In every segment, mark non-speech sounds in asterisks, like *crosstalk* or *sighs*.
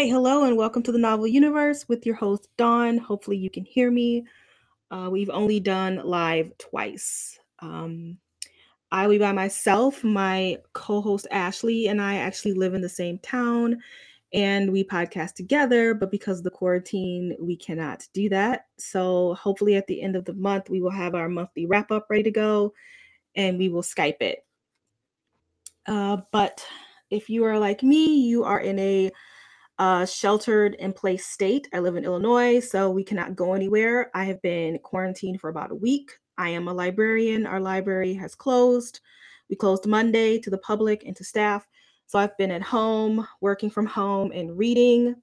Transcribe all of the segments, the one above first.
right, hello and welcome to the Novel Universe with your host Dawn. Hopefully, you can hear me. Uh, we've only done live twice. Um, I will be by myself. My co host Ashley and I actually live in the same town and we podcast together, but because of the quarantine, we cannot do that. So, hopefully, at the end of the month, we will have our monthly wrap up ready to go and we will Skype it. Uh, but if you are like me, you are in a sheltered in place state. I live in Illinois, so we cannot go anywhere. I have been quarantined for about a week. I am a librarian. Our library has closed. We closed Monday to the public and to staff. So I've been at home, working from home and reading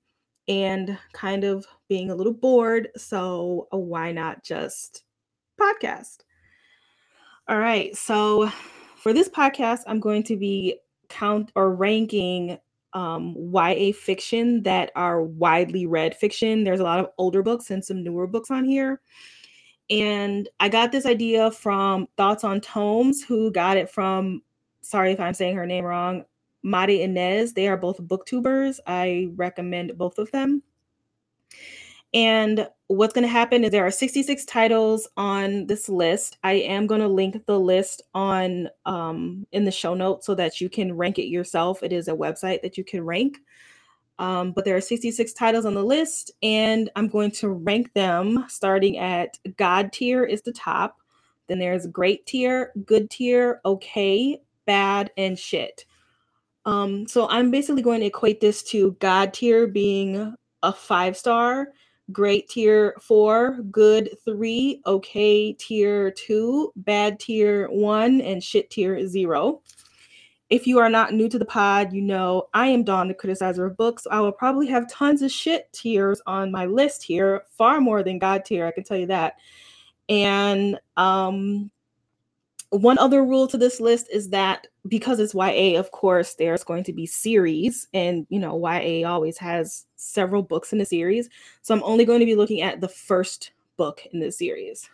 and kind of being a little bored. So uh, why not just podcast? All right. So for this podcast, I'm going to be count or ranking um, YA fiction that are widely read fiction. There's a lot of older books and some newer books on here. And I got this idea from Thoughts on Tomes, who got it from, sorry if I'm saying her name wrong, Mari Inez. They are both booktubers. I recommend both of them. And what's going to happen is there are 66 titles on this list. I am going to link the list on um, in the show notes so that you can rank it yourself. It is a website that you can rank. Um, but there are 66 titles on the list, and I'm going to rank them starting at God tier is the top. Then there's great tier, good tier, okay, bad, and shit. Um, so I'm basically going to equate this to God tier being a five star great tier four, good three, okay tier two, bad tier one, and shit tier zero. If you are not new to the pod, you know I am Dawn, the criticizer of books. I will probably have tons of shit tiers on my list here, far more than God tier, I can tell you that. And um, one other rule to this list is that because it's YA, of course, there's going to be series, and you know, YA always has several books in the series. So I'm only going to be looking at the first book in the series.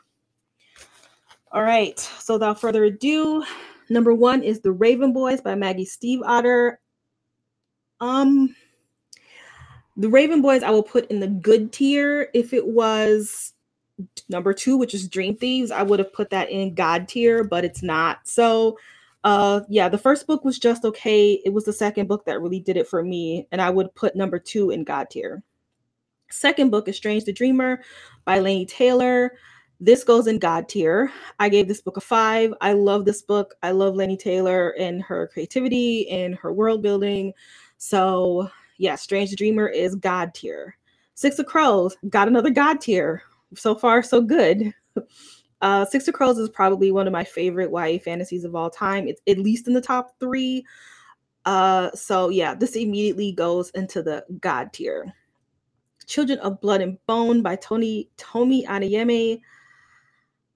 All right, so without further ado, number one is The Raven Boys by Maggie Stiefvater. Um, The Raven Boys I will put in the good tier if it was number two, which is Dream Thieves, I would have put that in God tier, but it's not. So, uh, yeah, the first book was just okay. It was the second book that really did it for me, and I would put number two in God tier. Second book is Strange the Dreamer by Laini Taylor. This goes in God tier. I gave this book a five. I love this book. I love Laini Taylor and her creativity and her world building. So, yeah, Strange Dreamer is God tier. Six of Crows got another God tier. So far, so good. Uh, Six of Crows is probably one of my favorite YA fantasies of all time. It's at least in the top three. Uh, so yeah, this immediately goes into the God tier. Children of Blood and Bone by Tony Tomi Adeyemi.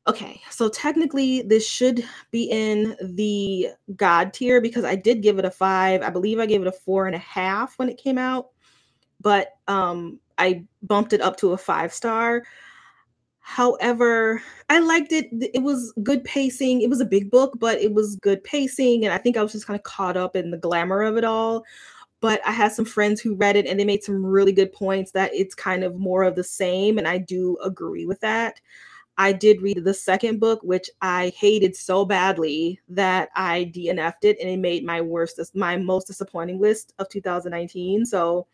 Okay, so technically this should be in the God tier because I did give it a five. I believe I gave it a four and a half when it came out, but um, I bumped it up to a five star However, I liked it. It was good pacing. It was a big book, but it was good pacing. And I think I was just kind of caught up in the glamour of it all. But I had some friends who read it and they made some really good points that it's kind of more of the same. And I do agree with that. I did read the second book, which I hated so badly that I DNF'd it and it made my worst, my most disappointing list of 2019. So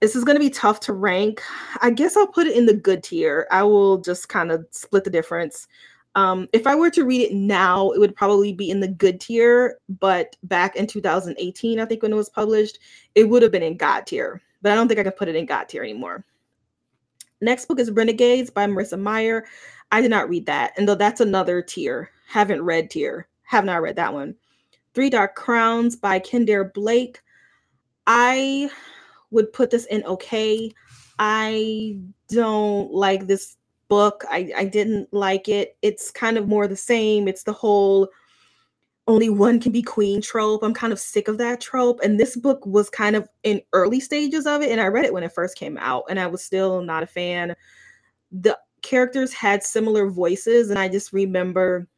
this is going to be tough to rank. I guess I'll put it in the good tier. I will just kind of split the difference. Um, if I were to read it now, it would probably be in the good tier. But back in 2018, I think when it was published, it would have been in God tier. But I don't think I can put it in God tier anymore. Next book is Renegades by Marissa Meyer. I did not read that. And though that's another tier, haven't read tier, have not read that one. Three Dark Crowns by Kendare Blake. I would put this in okay. I don't like this book. I, I didn't like it. It's kind of more the same. It's the whole only one can be queen trope. I'm kind of sick of that trope. And this book was kind of in early stages of it. And I read it when it first came out, and I was still not a fan. The characters had similar voices, and I just remember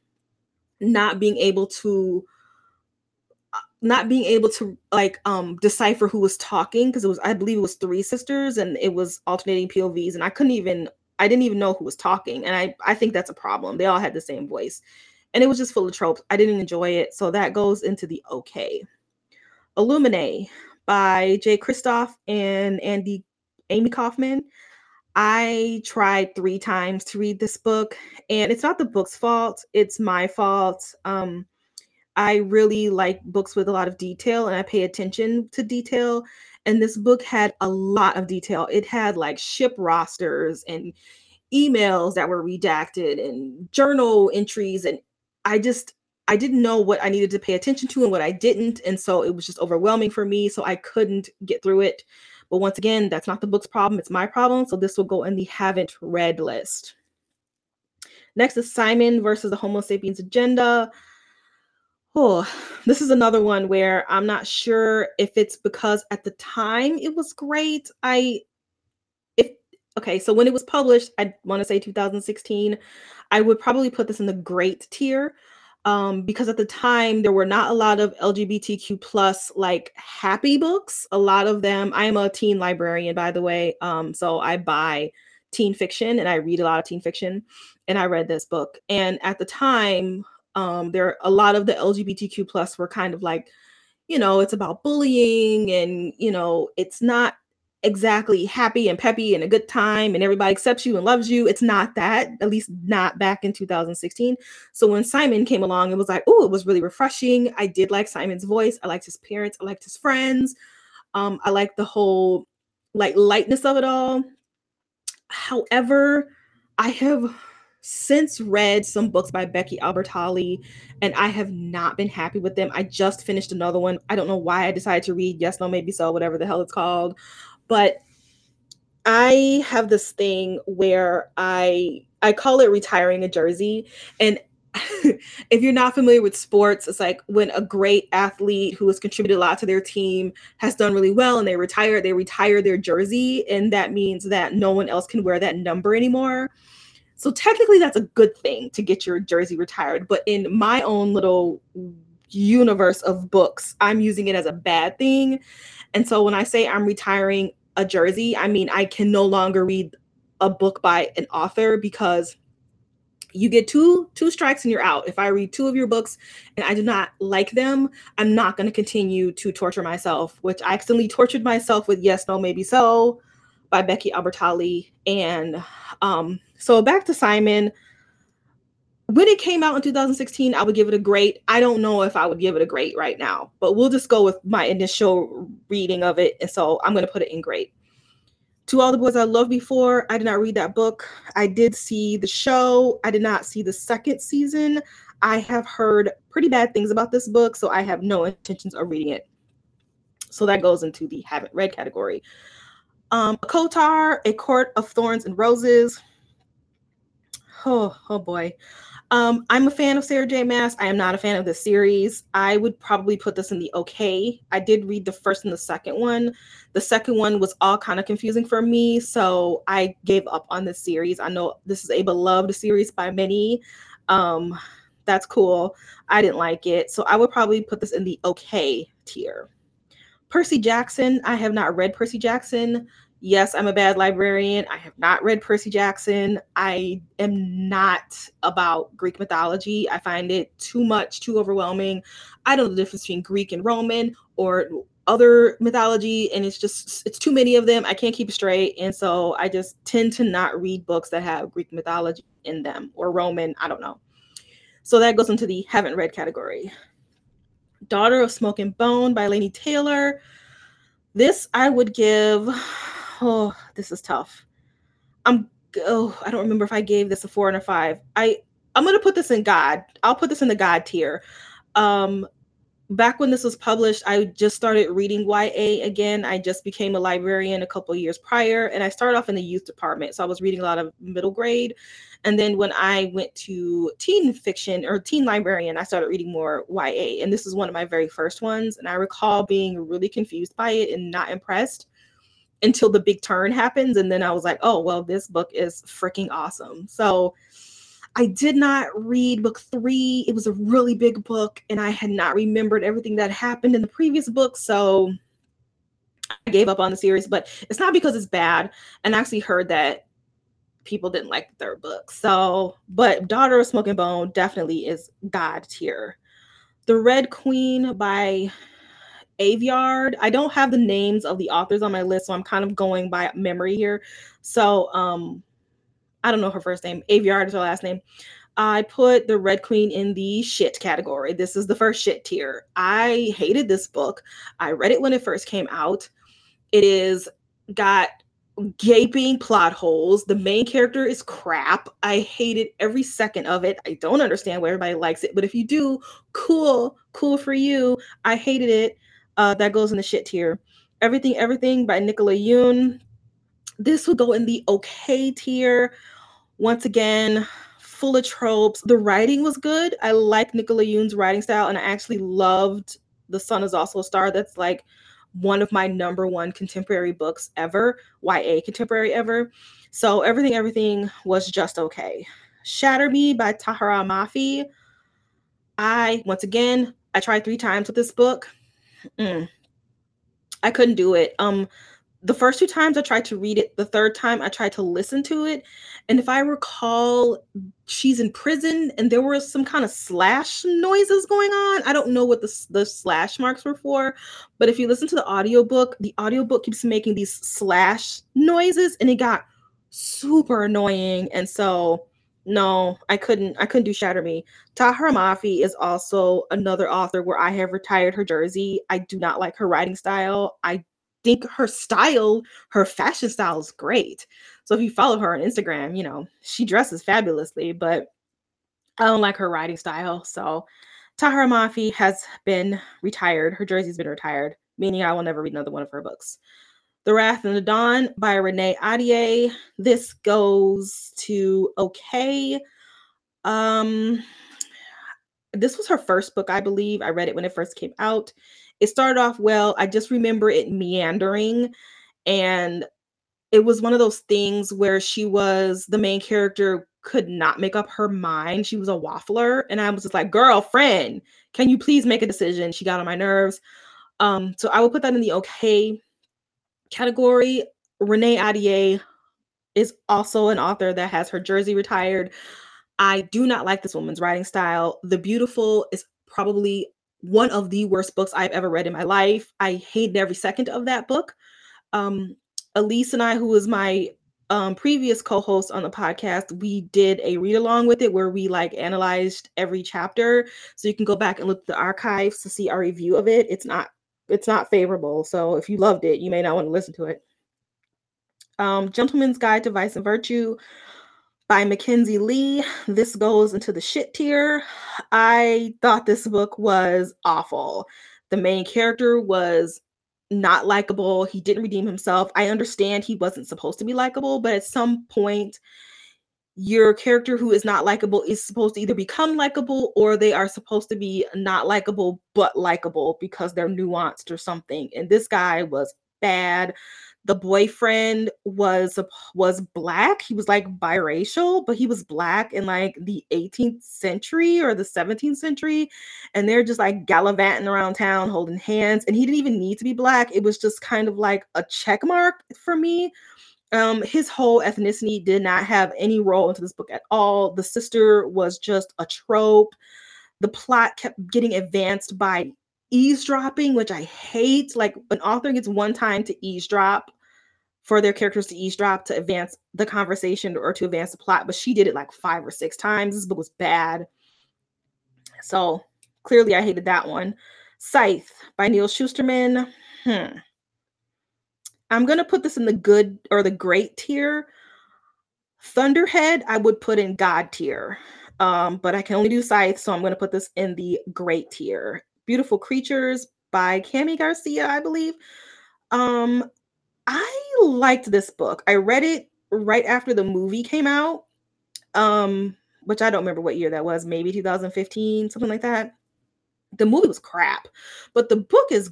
not being able to not being able to like um decipher who was talking because it was I believe it was three sisters and it was alternating POVs and I couldn't even I didn't even know who was talking and I I think that's a problem. They all had the same voice. And it was just full of tropes. I didn't enjoy it. So that goes into the okay. Illuminae by Jay Kristoff and Andy Amie Kaufman. I tried three times to read this book, and it's not the book's fault, it's my fault. Um, I really like books with a lot of detail and I pay attention to detail. And this book had a lot of detail. It had like ship rosters and emails that were redacted and journal entries. And I just, I didn't know what I needed to pay attention to and what I didn't. And so it was just overwhelming for me. So I couldn't get through it. But once again, that's not the book's problem, it's my problem. So this will go in the haven't read list. Next is Simon versus the Homo sapiens agenda. Oh, this is another one where I'm not sure if it's because at the time it was great. I if okay, so when it was published, I want to say 2016, I would probably put this in the great tier. Um, because at the time there were not a lot of LGBTQ plus like happy books. A lot of them, I am a teen librarian, by the way. Um, so I buy teen fiction and I read a lot of teen fiction. And I read this book. And at the time, um there a lot of the lgbtq plus were kind of like you know it's about bullying and you know it's not exactly happy and peppy and a good time and everybody accepts you and loves you. It's not that at least not back in 2016 so when simon came along it was like oh it was really refreshing. I did like simon's voice. I liked his parents. I liked his friends. Um i liked the whole like lightness of it all. However i have since read some books by Becky Albertalli, and I have not been happy with them. I just finished another one. I don't know why I decided to read Yes, No, Maybe So, whatever the hell it's called. But I have this thing where I I call it retiring a jersey. And *laughs* if you're not familiar with sports, it's like when a great athlete who has contributed a lot to their team has done really well and they retire, they retire their jersey. And that means that no one else can wear that number anymore. So technically, that's a good thing to get your jersey retired. But in my own little universe of books, I'm using it as a bad thing. And so when I say I'm retiring a jersey, I mean I can no longer read a book by an author because you get two two strikes and you're out. If I read two of your books and I do not like them, I'm not going to continue to torture myself, which I accidentally tortured myself with Yes, No, Maybe So by Becky Albertalli and um so back to Simon. when it came out in 2016, I would give it a great. I don't know if I would give it a great right now, but we'll just go with my initial reading of it. And so I'm going to put it in great. To All the Boys I Loved Before, I did not read that book. I did see the show. I did not see the second season. I have heard pretty bad things about this book, so I have no intentions of reading it. So that goes into the haven't read category. Um, Kotar, A Court of Thorns and Roses. Oh, oh boy. Um, I'm a fan of Sarah J. Maas. I am not a fan of the series. I would probably put this in the okay. I did read the first and the second one. The second one was all kind of confusing for me, so I gave up on the series. I know this is a beloved series by many. Um, that's cool. I didn't like it, so I would probably put this in the okay tier. Percy Jackson. I have not read Percy Jackson. Yes, I'm a bad librarian. I have not read Percy Jackson. I am not about Greek mythology. I find it too much, too overwhelming. I don't know the difference between Greek and Roman or other mythology, and it's just it's too many of them. I can't keep it straight, and so I just tend to not read books that have Greek mythology in them or Roman. I don't know. So that goes into the haven't read category. Daughter of Smoke and Bone by Laini Taylor. This I would give oh, this is tough. I'm oh, I don't remember if I gave this a four and a five. I I'm gonna put this in God. I'll put this in the God tier. Um, back when this was published, I just started reading YA again. I just became a librarian a couple years prior, and I started off in the youth department, so I was reading a lot of middle grade. And then when I went to teen fiction or teen librarian, I started reading more YA, and this is one of my very first ones. And I recall being really confused by it and not impressed until the big turn happens. And then I was like, oh, well, this book is freaking awesome. So I did not read book three. It was a really big book, and I had not remembered everything that happened in the previous book. So I gave up on the series, but it's not because it's bad. And I actually heard that people didn't like the third book. So, but Daughter of Smoke and Bone definitely is God tier. The Red Queen by Aveyard. I don't have the names of the authors on my list, so I'm kind of going by memory here. So um I don't know her first name. Aveyard is her last name. I put the Red Queen in the shit category. This is the first shit tier. I hated this book. I read it when it first came out. It is got gaping plot holes. The main character is crap. I hated every second of it. I don't understand why everybody likes it, but if you do, cool, cool for you. I hated it. Uh, that goes in the shit tier. Everything, Everything by Nicola Yoon. This would go in the okay tier. Once again, full of tropes. The writing was good. I like Nicola Yoon's writing style, and I actually loved The Sun is Also a Star. That's like one of my number one contemporary books ever, YA contemporary ever. So everything, everything was just okay. Shatter Me by Tahereh Mafi. I, once again, I tried three times with this book. Mm. I couldn't do it. Um, the first two times I tried to read it, the third time I tried to listen to it. And if I recall, she's in prison and there were some kind of slash noises going on. I don't know what the, the slash marks were for, but if you listen to the audiobook, the audiobook keeps making these slash noises and it got super annoying. And so no, I couldn't. I couldn't do Shatter Me. Tahereh Mafi is also another author where I have retired her jersey. I do not like her writing style. I think her style, her fashion style is great. So if you follow her on Instagram, you know she dresses fabulously, but I don't like her writing style. So Tahereh Mafi has been retired. Her jersey's been retired, meaning I will never read another one of her books. The Wrath and the Dawn by Renee Ahdieh. This goes to okay. Um, this was her first book, I believe. I read it when it first came out. It started off well. I just remember it meandering, and it was one of those things where she was the main character could not make up her mind. She was a waffler, and I was just like, "Girlfriend, can you please make a decision?" She got on my nerves. Um, so I will put that in the okay category, Renee Ahdieh is also an author that has her jersey retired. I do not like this woman's writing style. The Beautiful is probably one of the worst books I've ever read in my life. I hated every second of that book. Um, Elise and I, who is my um, previous co-host on the podcast, we did a read along with it where we like analyzed every chapter. So you can go back and look at the archives to see our review of it. It's not it's not favorable. So if you loved it, you may not want to listen to it. Um, Gentleman's Guide to Vice and Virtue by Mackenzie Lee. This goes into the shit tier. I thought this book was awful. The main character was not likable. He didn't redeem himself. I understand he wasn't supposed to be likable, but at some point, your character who is not likable is supposed to either become likable or they are supposed to be not likable but likable because they're nuanced or something. And this guy was bad. The boyfriend was was black. He was like biracial but he was black in like the 18th century or the 17th century and they're just like gallivanting around town holding hands and he didn't even need to be black. It was just kind of like a check mark for me um his whole ethnicity did not have any role into this book at all the sister was just a trope the plot kept getting advanced by eavesdropping, which I hate. Like an author gets one time to eavesdrop for their characters to eavesdrop to advance the conversation or to advance the plot, but she did it like five or six times. This book was bad. So clearly I hated that one. Scythe by Neal Shusterman. Hmm. I'm going to put this in the good or the great tier. Thunderhead, I would put in God tier. Um, but I can only do Scythe, so I'm going to put this in the great tier. Beautiful Creatures by Kami Garcia, I believe. Um, I liked this book. I read it right after the movie came out. Um, which I don't remember what year that was, maybe 2015, something like that. The movie was crap, but the book is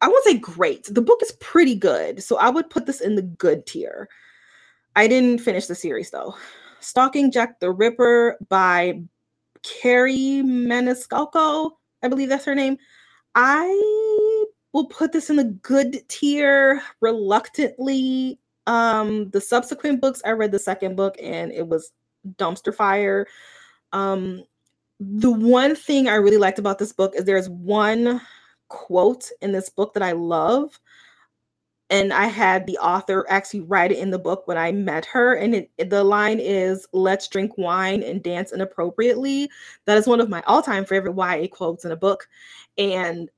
I won't say great. The book is pretty good. So I would put this in the good tier. I didn't finish the series though. Stalking Jack the Ripper by Kerri Maniscalco. I believe that's her name. I will put this in the good tier reluctantly. Um, the subsequent books, I read the second book and it was dumpster fire. Um, the one thing I really liked about this book is there's one quote in this book that I love and I had the author actually write it in the book when I met her. And it, the line is, "Let's drink wine and dance inappropriately." That is one of my all-time favorite YA quotes in a book, and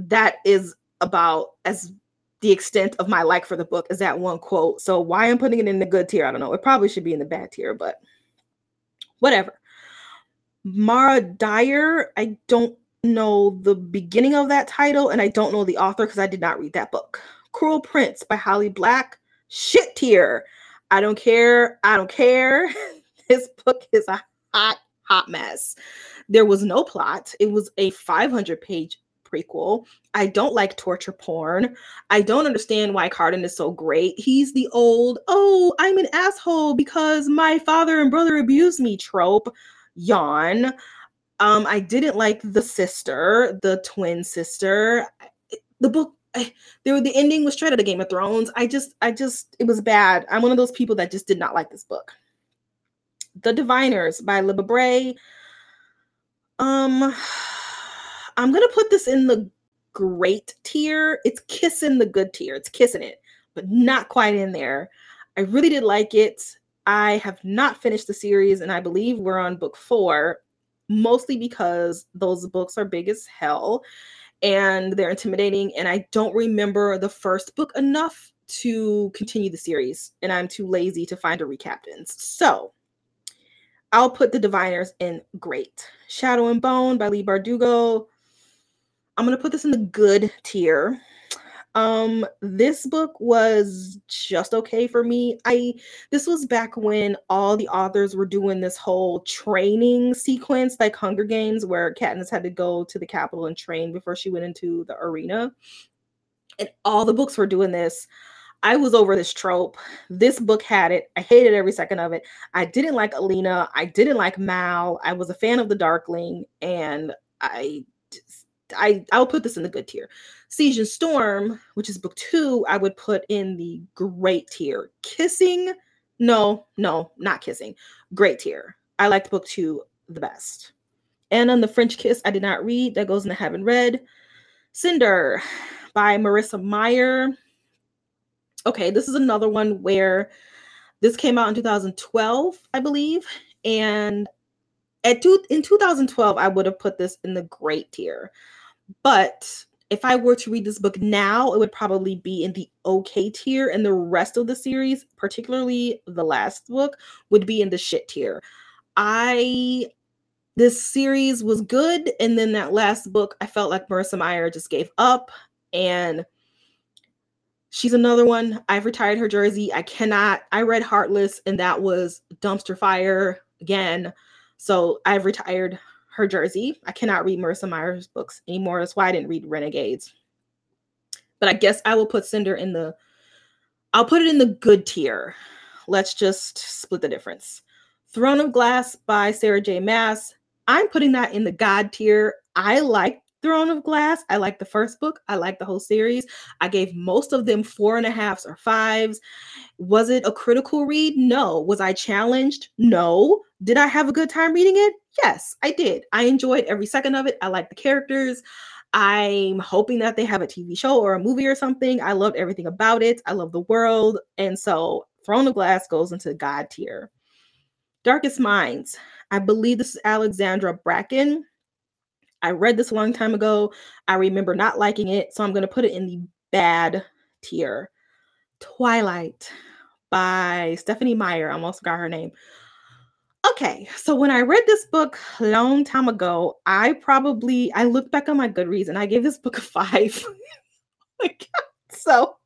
that is about as the extent of my like for the book is that one quote. So why I'm putting it in the good tier, I don't know. It probably should be in the bad tier, but whatever. Mara Dyer, I don't know the beginning of that title, and I don't know the author because I did not read that book. Cruel Prince by Holly Black. Shit tier. I don't care. I don't care. *laughs* this book is a hot, hot mess. There was no plot. It was a 500 page prequel. I don't like torture porn. I don't understand why Cardan is so great. He's the old, oh, I'm an asshole because my father and brother abused me trope. Yawn. Um, I didn't like the sister, the twin sister. The book I, there the ending was straight out of Game of Thrones. I just, I just, it was bad. I'm one of those people that just did not like this book. The Diviners by Libba Bray. Um, *sighs* I'm gonna put this in the great tier. It's kissing the good tier. It's kissing it, but not quite in there. I really did like it. I have not finished the series, and I believe we're on book four, mostly because those books are big as hell and they're intimidating. And I don't remember the first book enough to continue the series, and I'm too lazy to find a recaptains. So I'll put the Diviners in great. Shadow and Bone by Leigh Bardugo. I'm gonna put this in the good tier. Um, this book was just okay for me. I this was back when all the authors were doing this whole training sequence, like Hunger Games, where Katniss had to go to the Capitol and train before she went into the arena. And all the books were doing this. I was over this trope. This book had it. I hated every second of it. I didn't like Alina. I didn't like Mal. I was a fan of the Darkling, and I I I'll put this in the good tier. And Storm, which is book two, I would put in the great tier. Kissing, no, no, not kissing. Great tier. I liked book two the best. Anna and the French Kiss, I did not read. That goes in the haven't read. Cinder by Marissa Meyer. Okay, this is another one where This came out in 2012, I believe. And at two, in 2012, I would have put this in the great tier. But if I were to read this book now, it would probably be in the okay tier, and the rest of the series, particularly the last book, would be in the shit tier. I this series was good, and then that last book, I felt like Marissa Meyer just gave up, and she's another one. I've retired her jersey. I cannot. I read Heartless, and that was dumpster fire again. So I've retired her jersey. I cannot read Marissa Meyer's books anymore. That's why I didn't read Renegades. But I guess I will put Cinder in the I'll put it in the good tier. Let's just split the difference. Throne of Glass by Sarah J. Maas. I'm putting that in the God tier. I like Throne of Glass. I like the first book. I like the whole series. I gave most of them four and a halfs or fives. Was it a critical read? No. Was I challenged? No. Did I have a good time reading it? Yes, I did. I enjoyed every second of it. I like the characters. I'm hoping that they have a TV show or a movie or something. I loved everything about it. I love the world. And so Throne of Glass goes into God tier. Darkest Minds. I believe this is Alexandra Bracken. I read this a long time ago. I remember not liking it, so I'm going to put it in the bad tier. Twilight by Stephenie Meyer. I almost forgot her name. Okay, so when I read this book a long time ago, I probably I looked back on my Goodreads and I gave this book a five. *laughs* so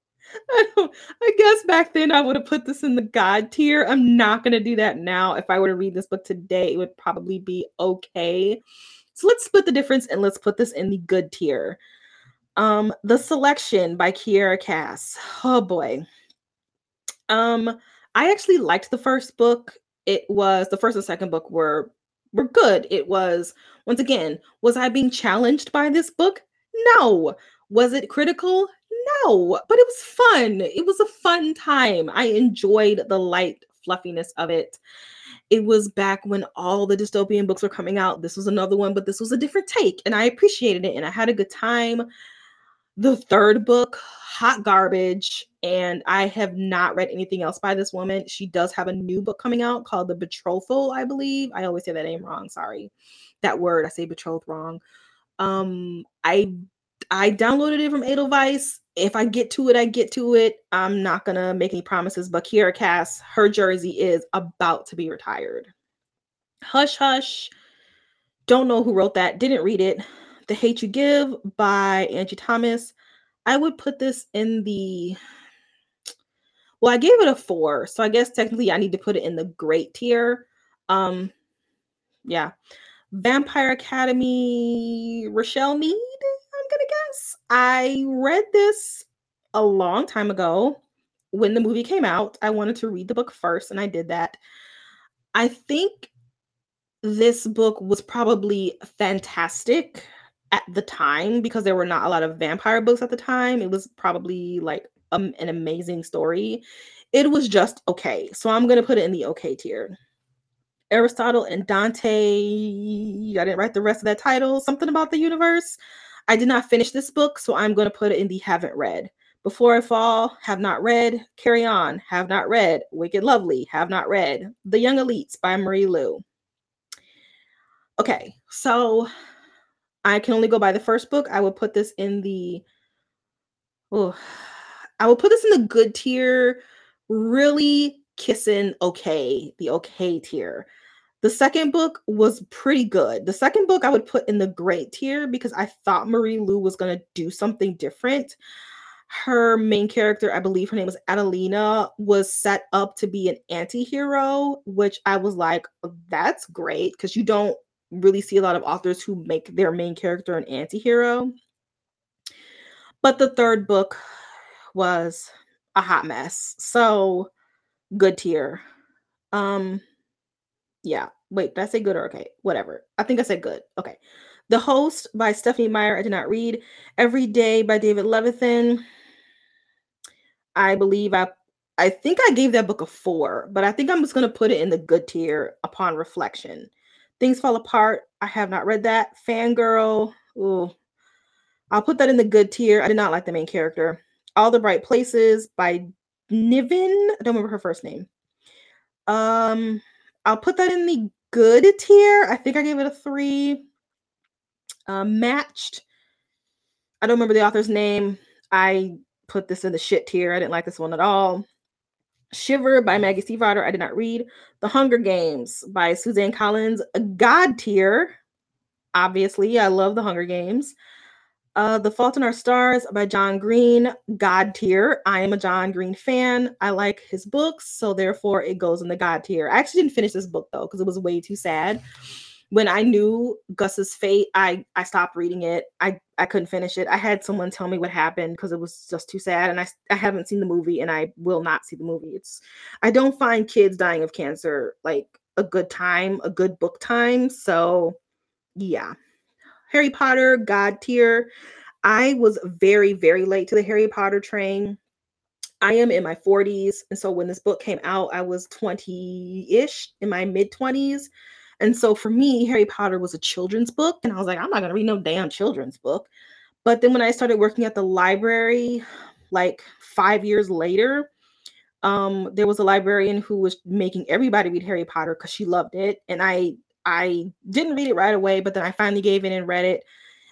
I, I guess back then I would have put this in the God tier. I'm not gonna do that now. If I were to read this book today, it would probably be okay. So let's split the difference and let's put this in the good tier. Um, The Selection by Kiera Cass. Oh boy. Um, I actually liked the first book. It was the first and second book were were good. It was once again, was I being challenged by this book? No. Was it critical? No, but it was fun. It was a fun time. I enjoyed the light fluffiness of it it was back when all the dystopian books were coming out. This was another one, but this was a different take, and I appreciated it and I had a good time. The third book, hot garbage, and I have not read anything else by this woman. She does have a new book coming out called The Betrothal, I believe. I always say that name wrong. Sorry. That word, I say betrothed wrong. Um, I I downloaded it from Edelweiss. If I get to it, I get to it. I'm not gonna make any promises, but Kiera Cass, her jersey is about to be retired. Hush Hush. Don't know who wrote that. Didn't read it. The Hate You Give by Angie Thomas. I would put this in the well, I gave it a four, so I guess technically I need to put it in the great tier. Um, yeah. Vampire Academy, Richelle Mead gonna. I read this a long time ago when the movie came out. I wanted to read the book first, and I did that. I think this book was probably fantastic at the time because there were not a lot of vampire books at the time. It was probably like um, an amazing story. It was just okay. So I'm going to put it in the okay tier. Aristotle and Dante, I didn't write the rest of that title. Something about the universe. I did not finish this book, so I'm going to put it in the haven't read. Before I Fall, have not read. Carry On, have not read. Wicked Lovely, have not read. The Young Elites by Marie Lu. Okay, so I can only go by the first book. I will put this in the oh, I will put this in the good tier. Really kissing okay, the okay tier. The second book was pretty good. The second book I would put in the great tier because I thought Marie Lu was going to do something different. Her main character, I believe her name was Adelina, was set up to be an anti hero, which I was like, that's great because you don't really see a lot of authors who make their main character an anti hero. But the third book was a hot mess. So good tier. Um, yeah. Wait, did I say good or okay? Whatever. I think I said good. Okay. The Host by Stephenie Meyer. I did not read. Every Day by David Levithan. I believe I I think I gave that book a four, but I think I'm just gonna put it in the good tier upon reflection. Things Fall Apart. I have not read that. Fangirl. Ooh. I'll put that in the good tier. I did not like the main character. All the Bright Places by Niven. I don't remember her first name. Um, I'll put that in the good tier. I think I gave it a three. Uh, matched. I don't remember the author's name. I put this in the shit tier. I didn't like this one at all. Shiver by Maggie Stiefvater. I did not read. The Hunger Games by Suzanne Collins. God tier. Obviously, I love The Hunger Games. Uh, the Fault in Our Stars by John Green, God tier. I am a John Green fan. I like his books, so therefore it goes in the God tier. I actually didn't finish this book though because it was way too sad. When I knew Gus's fate, I I stopped reading it. I I couldn't finish it. I had someone tell me what happened because it was just too sad, and I I haven't seen the movie, and I will not see the movie. It's I don't find kids dying of cancer like a good time, a good book time. So yeah. Harry Potter, God tier. I was very, very late to the Harry Potter train. I am in my 40s. And so when this book came out, I was 20 ish in my mid 20s. And so for me, Harry Potter was a children's book. And I was like, I'm not going to read no damn children's book. But then when I started working at the library, like five years later, um, there was a librarian who was making everybody read Harry Potter because she loved it. And I I didn't read it right away, but then I finally gave in and read it.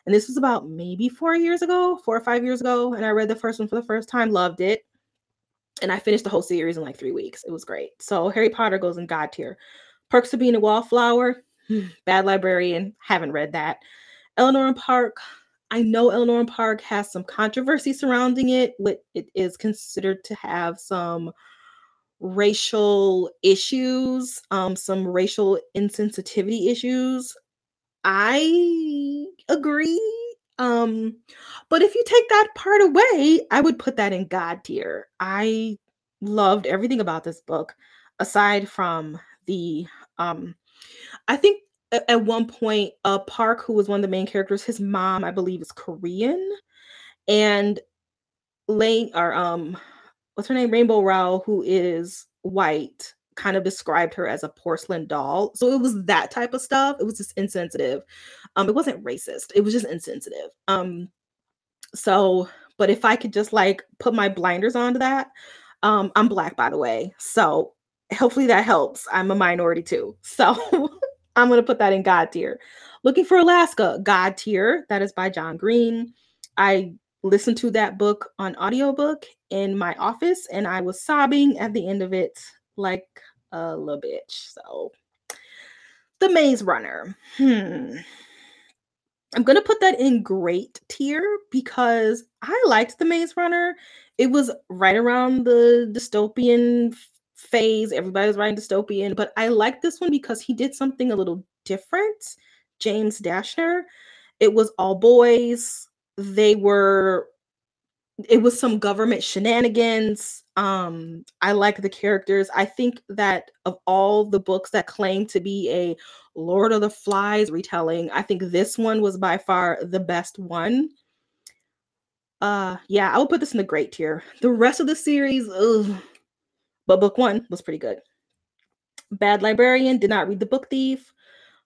And this was about maybe four years ago, four or five years ago. And I read the first one for the first time, loved it. And I finished the whole series in like three weeks. It was great. So Harry Potter goes in God tier. Perks of Being a Wallflower, hmm, Bad Librarian, haven't read that. Eleanor and Park, I know Eleanor and Park has some controversy surrounding it. But it is considered to have some racial issues, um, some racial insensitivity issues. I agree. Um, but if you take that part away, I would put that in God tier. I loved everything about this book, aside from the um, I think at one point, uh, Park, who was one of the main characters, his mom, I believe, is Korean, and Lane or um what's her name? Rainbow Rowell, who is white, kind of described her as a porcelain doll. So it was that type of stuff. It was just insensitive. Um, it wasn't racist. It was just insensitive. Um, so, but if I could just like put my blinders onto that, um, I'm black by the way. So hopefully that helps. I'm a minority too. *laughs* So I'm gonna put that in God tier. Looking for Alaska, God tier. That is by John Green. I listened to that book on audiobook in my office and I was sobbing at the end of it like a little bitch. So, The Maze Runner. Hmm. I'm going to put that in great tier because I liked The Maze Runner. It was right around the dystopian phase. Everybody was writing dystopian, but I liked this one because he did something a little different. James Dashner. It was all boys they were it was some government shenanigans um i like the characters. I think that of all the books that claim to be a lord of the flies retelling i think this one was by far the best one. Uh yeah i will put this in the great tier. The rest of the series ugh, but book one was pretty good. Bad librarian did not read the book thief.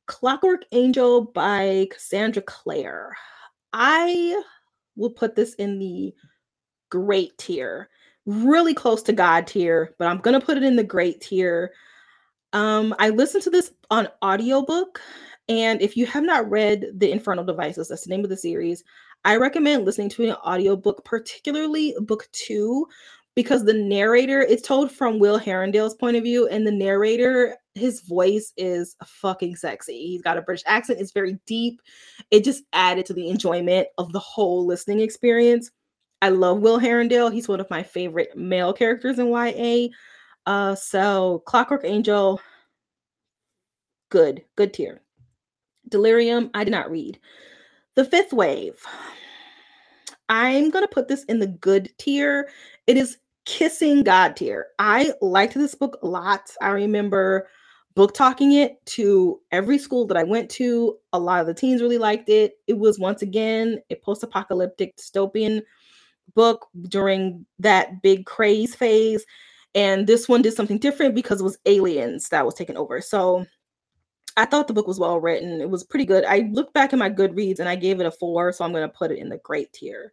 Clockwork angel by cassandra clare I will put this in the great tier, really close to God tier, but I'm going to put it in the great tier. Um, I listened to this on audiobook, and if you have not read The Infernal Devices, that's the name of the series, I recommend listening to an audiobook, particularly book two, because the narrator it's told from Will Herondale's point of view, and the narrator, his voice is fucking sexy. He's got a British accent, it's very deep. It just added to the enjoyment of the whole listening experience. I love Will Herondale. He's one of my favorite male characters in YA. Uh, so Clockwork Angel, good, good tier. Delirium, I did not read. The Fifth Wave. I'm going to put this in the good tier. It is kissing God tier. I liked this book a lot. I remember book talking it to every school that I went to. A lot of the teens really liked it. It was once again a post apocalyptic dystopian book during that big craze phase. And this one did something different because it was aliens that was taken over. So I thought the book was well written. It was pretty good. I looked back at my Goodreads and I gave it a four. So I'm going to put it in the great tier.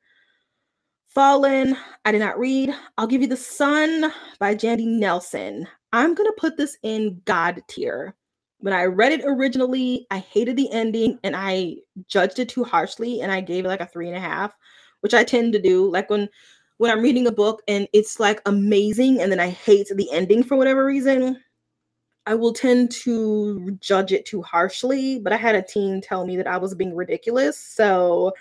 Fallen, I did not read. I'll give you The Sun by Jandy Nelson. I'm going to put this in God tier. When I read it originally, I hated the ending and I judged it too harshly and I gave it like a three and a half, which I tend to do. Like when when I'm reading a book and it's like amazing and then I hate the ending for whatever reason, I will tend to judge it too harshly. But I had a teen tell me that I was being ridiculous. So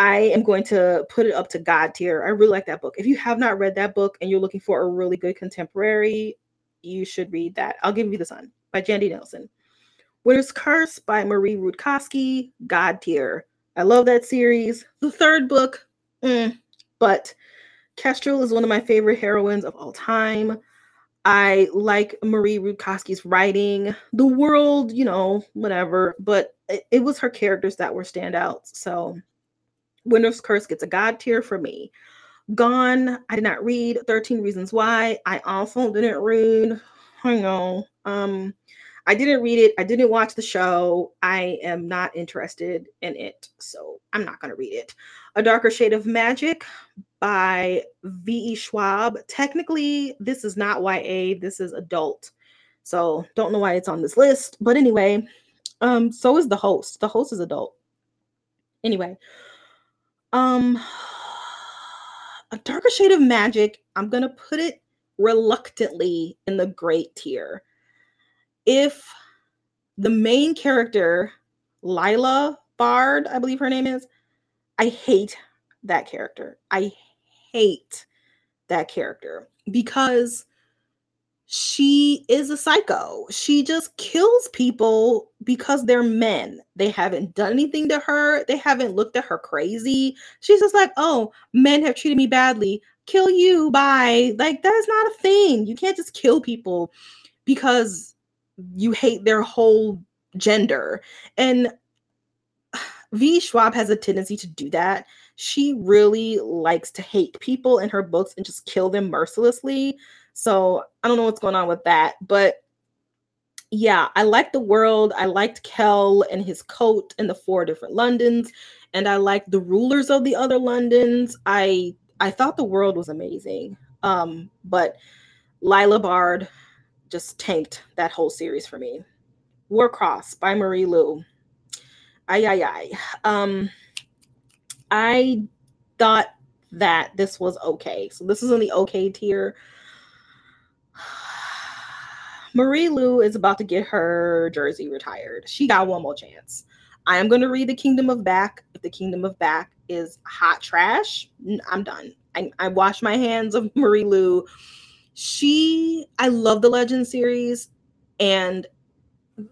I am going to put it up to God tier. I really like that book. If you have not read that book and you're looking for a really good contemporary, you should read that. I'll give you the sun by Jandy Nelson. Winner's Curse by Marie Rutkoski, God tier. I love that series. The third book, mm, but Kestrel is one of my favorite heroines of all time. I like Marie Rutkoski's writing. The world, you know, whatever, but it, it was her characters that were standouts. So Winner's Curse gets a God tier for me. Gone, I did not read 13 Reasons Why. I also didn't read, hang on. Um, I didn't read it. I didn't watch the show. I am not interested in it. So I'm not going to read it. A Darker Shade of Magic by V.E. Schwab. Technically, this is not YA, this is adult. So don't know why it's on this list. But anyway, um, so is the host. The host is adult. Anyway, um, a darker shade of magic, I'm gonna put it reluctantly in the great tier. If the main character, Lila Bard, I believe her name is, I hate that character. I hate that character because she is a psycho. She just kills people because they're men. They haven't done anything to her. They haven't looked at her crazy. She's just like, oh, men have treated me badly. Kill you. Bye. Like, that is not a thing. You can't just kill people because you hate their whole gender. And *sighs* V. Schwab has a tendency to do that. She really likes to hate people in her books and just kill them mercilessly. So I don't know what's going on with that, but yeah, I liked the world. I liked Kell and his coat and the four different Londons, and I liked the rulers of the other Londons. I I thought the world was amazing. Um, but Lila Bard just tanked that whole series for me. Warcross by Marie Lu. Ay ay ay. Um, I thought that this was okay. So this is in the okay tier. *sighs* Marie Lu is about to get her jersey retired. She got one more chance. I am going to read The Kingdom of Back. If The Kingdom of Back is hot trash, I'm done. I, I wash my hands of *laughs* Marie Lu. She, I love the Legend series, and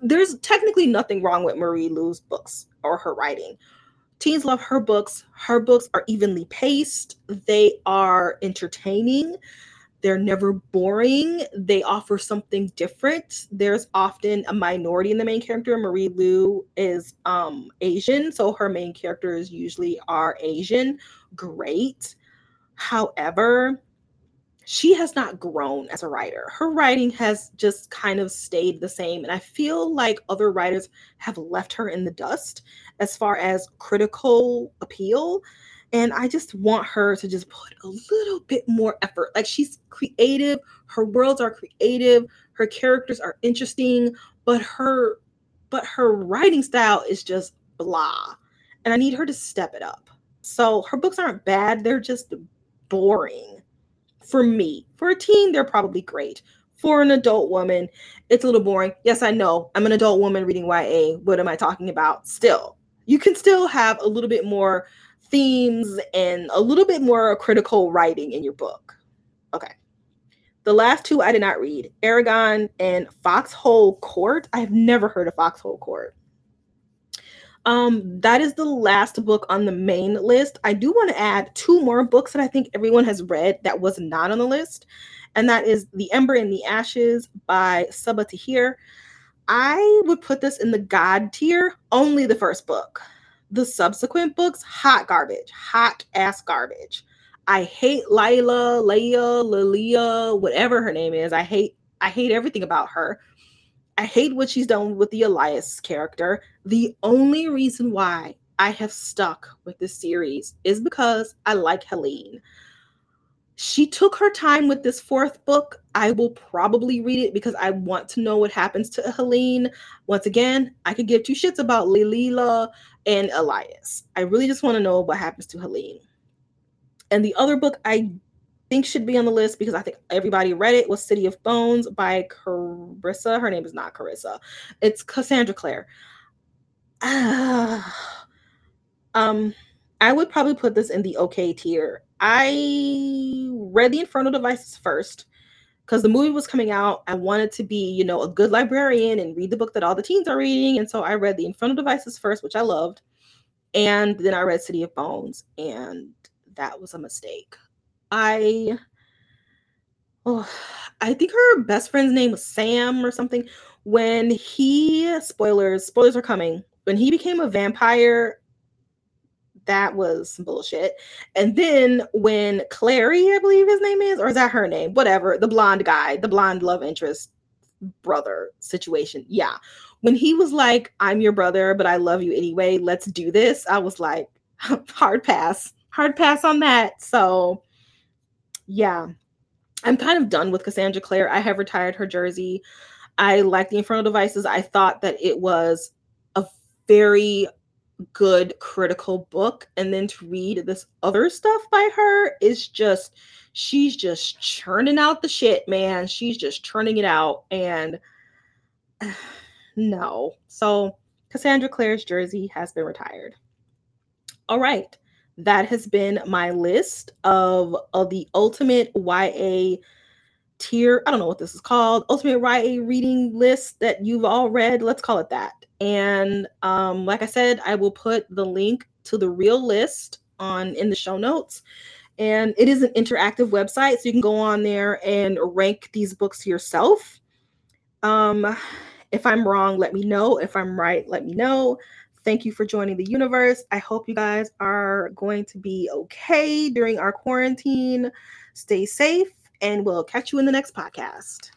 there's technically nothing wrong with Marie Lu's books or her writing. Teens love her books. Her books are evenly paced, they are entertaining. They're never boring. They offer something different. There's often a minority in the main character. Marie Lu is um, Asian, so her main characters usually are Asian. Great. However, she has not grown as a writer. Her writing has just kind of stayed the same. And I feel like other writers have left her in the dust as far as critical appeal. And I just want her to just put a little bit more effort. Like she's creative, her worlds are creative, her characters are interesting, but her but her writing style is just blah. And I need her to step it up. So her books aren't bad, they're just boring for me. For a teen, they're probably great. For an adult woman, it's a little boring. Yes, I know. I'm an adult woman reading YA. What am I talking about? Still, you can still have a little bit more themes and a little bit more critical writing in your book. Okay. The last two I did not read Eragon and Foxhole Court. I have never heard of Foxhole Court. Um, that is the last book on the main list. I do want to add two more books that I think everyone has read that was not on the list, and that is The Ember and the Ashes by Sabaa Tahir. I would put this in the God tier, only the first book the subsequent books, hot garbage, hot ass garbage. I hate Lila, Leia, Lilia, whatever her name is. I hate I hate everything about her. I hate what she's done with the Elias character. The only reason why I have stuck with this series is because I like Helene. She took her time with this fourth book. I will probably read it because I want to know what happens to Helene. Once again, I could give two shits about Lilila and Elias. I really just want to know what happens to Helene. And the other book I think should be on the list because I think everybody read it was City of Bones by Carissa. Her name is not Carissa. It's Cassandra Clare. Uh, *sighs* um, I would probably put this in the okay tier. I read the Infernal Devices first because the movie was coming out. I wanted to be, you know, a good librarian and read the book that all the teens are reading. And so I read the Infernal Devices first, which I loved. And then I read City of Bones, and that was a mistake. I oh, I think her best friend's name was Sam or something. When he spoilers, spoilers are coming. When he became a vampire, that was some bullshit. And then when Clary, I believe his name is, or is that her name? Whatever, the blonde guy, the blonde love interest brother situation. Yeah. When he was like, I'm your brother, but I love you anyway, let's do this. I was like, *laughs* hard pass, hard pass on that. So, yeah, I'm kind of done with Cassandra Clare. I have retired her jersey. I like the Infernal Devices. I thought that it was a very good critical book and then to read this other stuff by her is just she's just churning out the shit man. She's just churning it out and *sighs* no. So cassandra clare's jersey has been retired. All right. That has been my list of of the ultimate ya tier i don't know what this is called ultimate ya reading list that you've all read. Let's call it that and um, like I said, I will put the link to the real list on in the show notes. And it is an interactive website, so you can go on there and rank these books yourself. Um, if I'm wrong, let me know. If I'm right, let me know. Thank you for joining the universe. I hope you guys are going to be okay during our quarantine. Stay safe, and we'll catch you in the next podcast.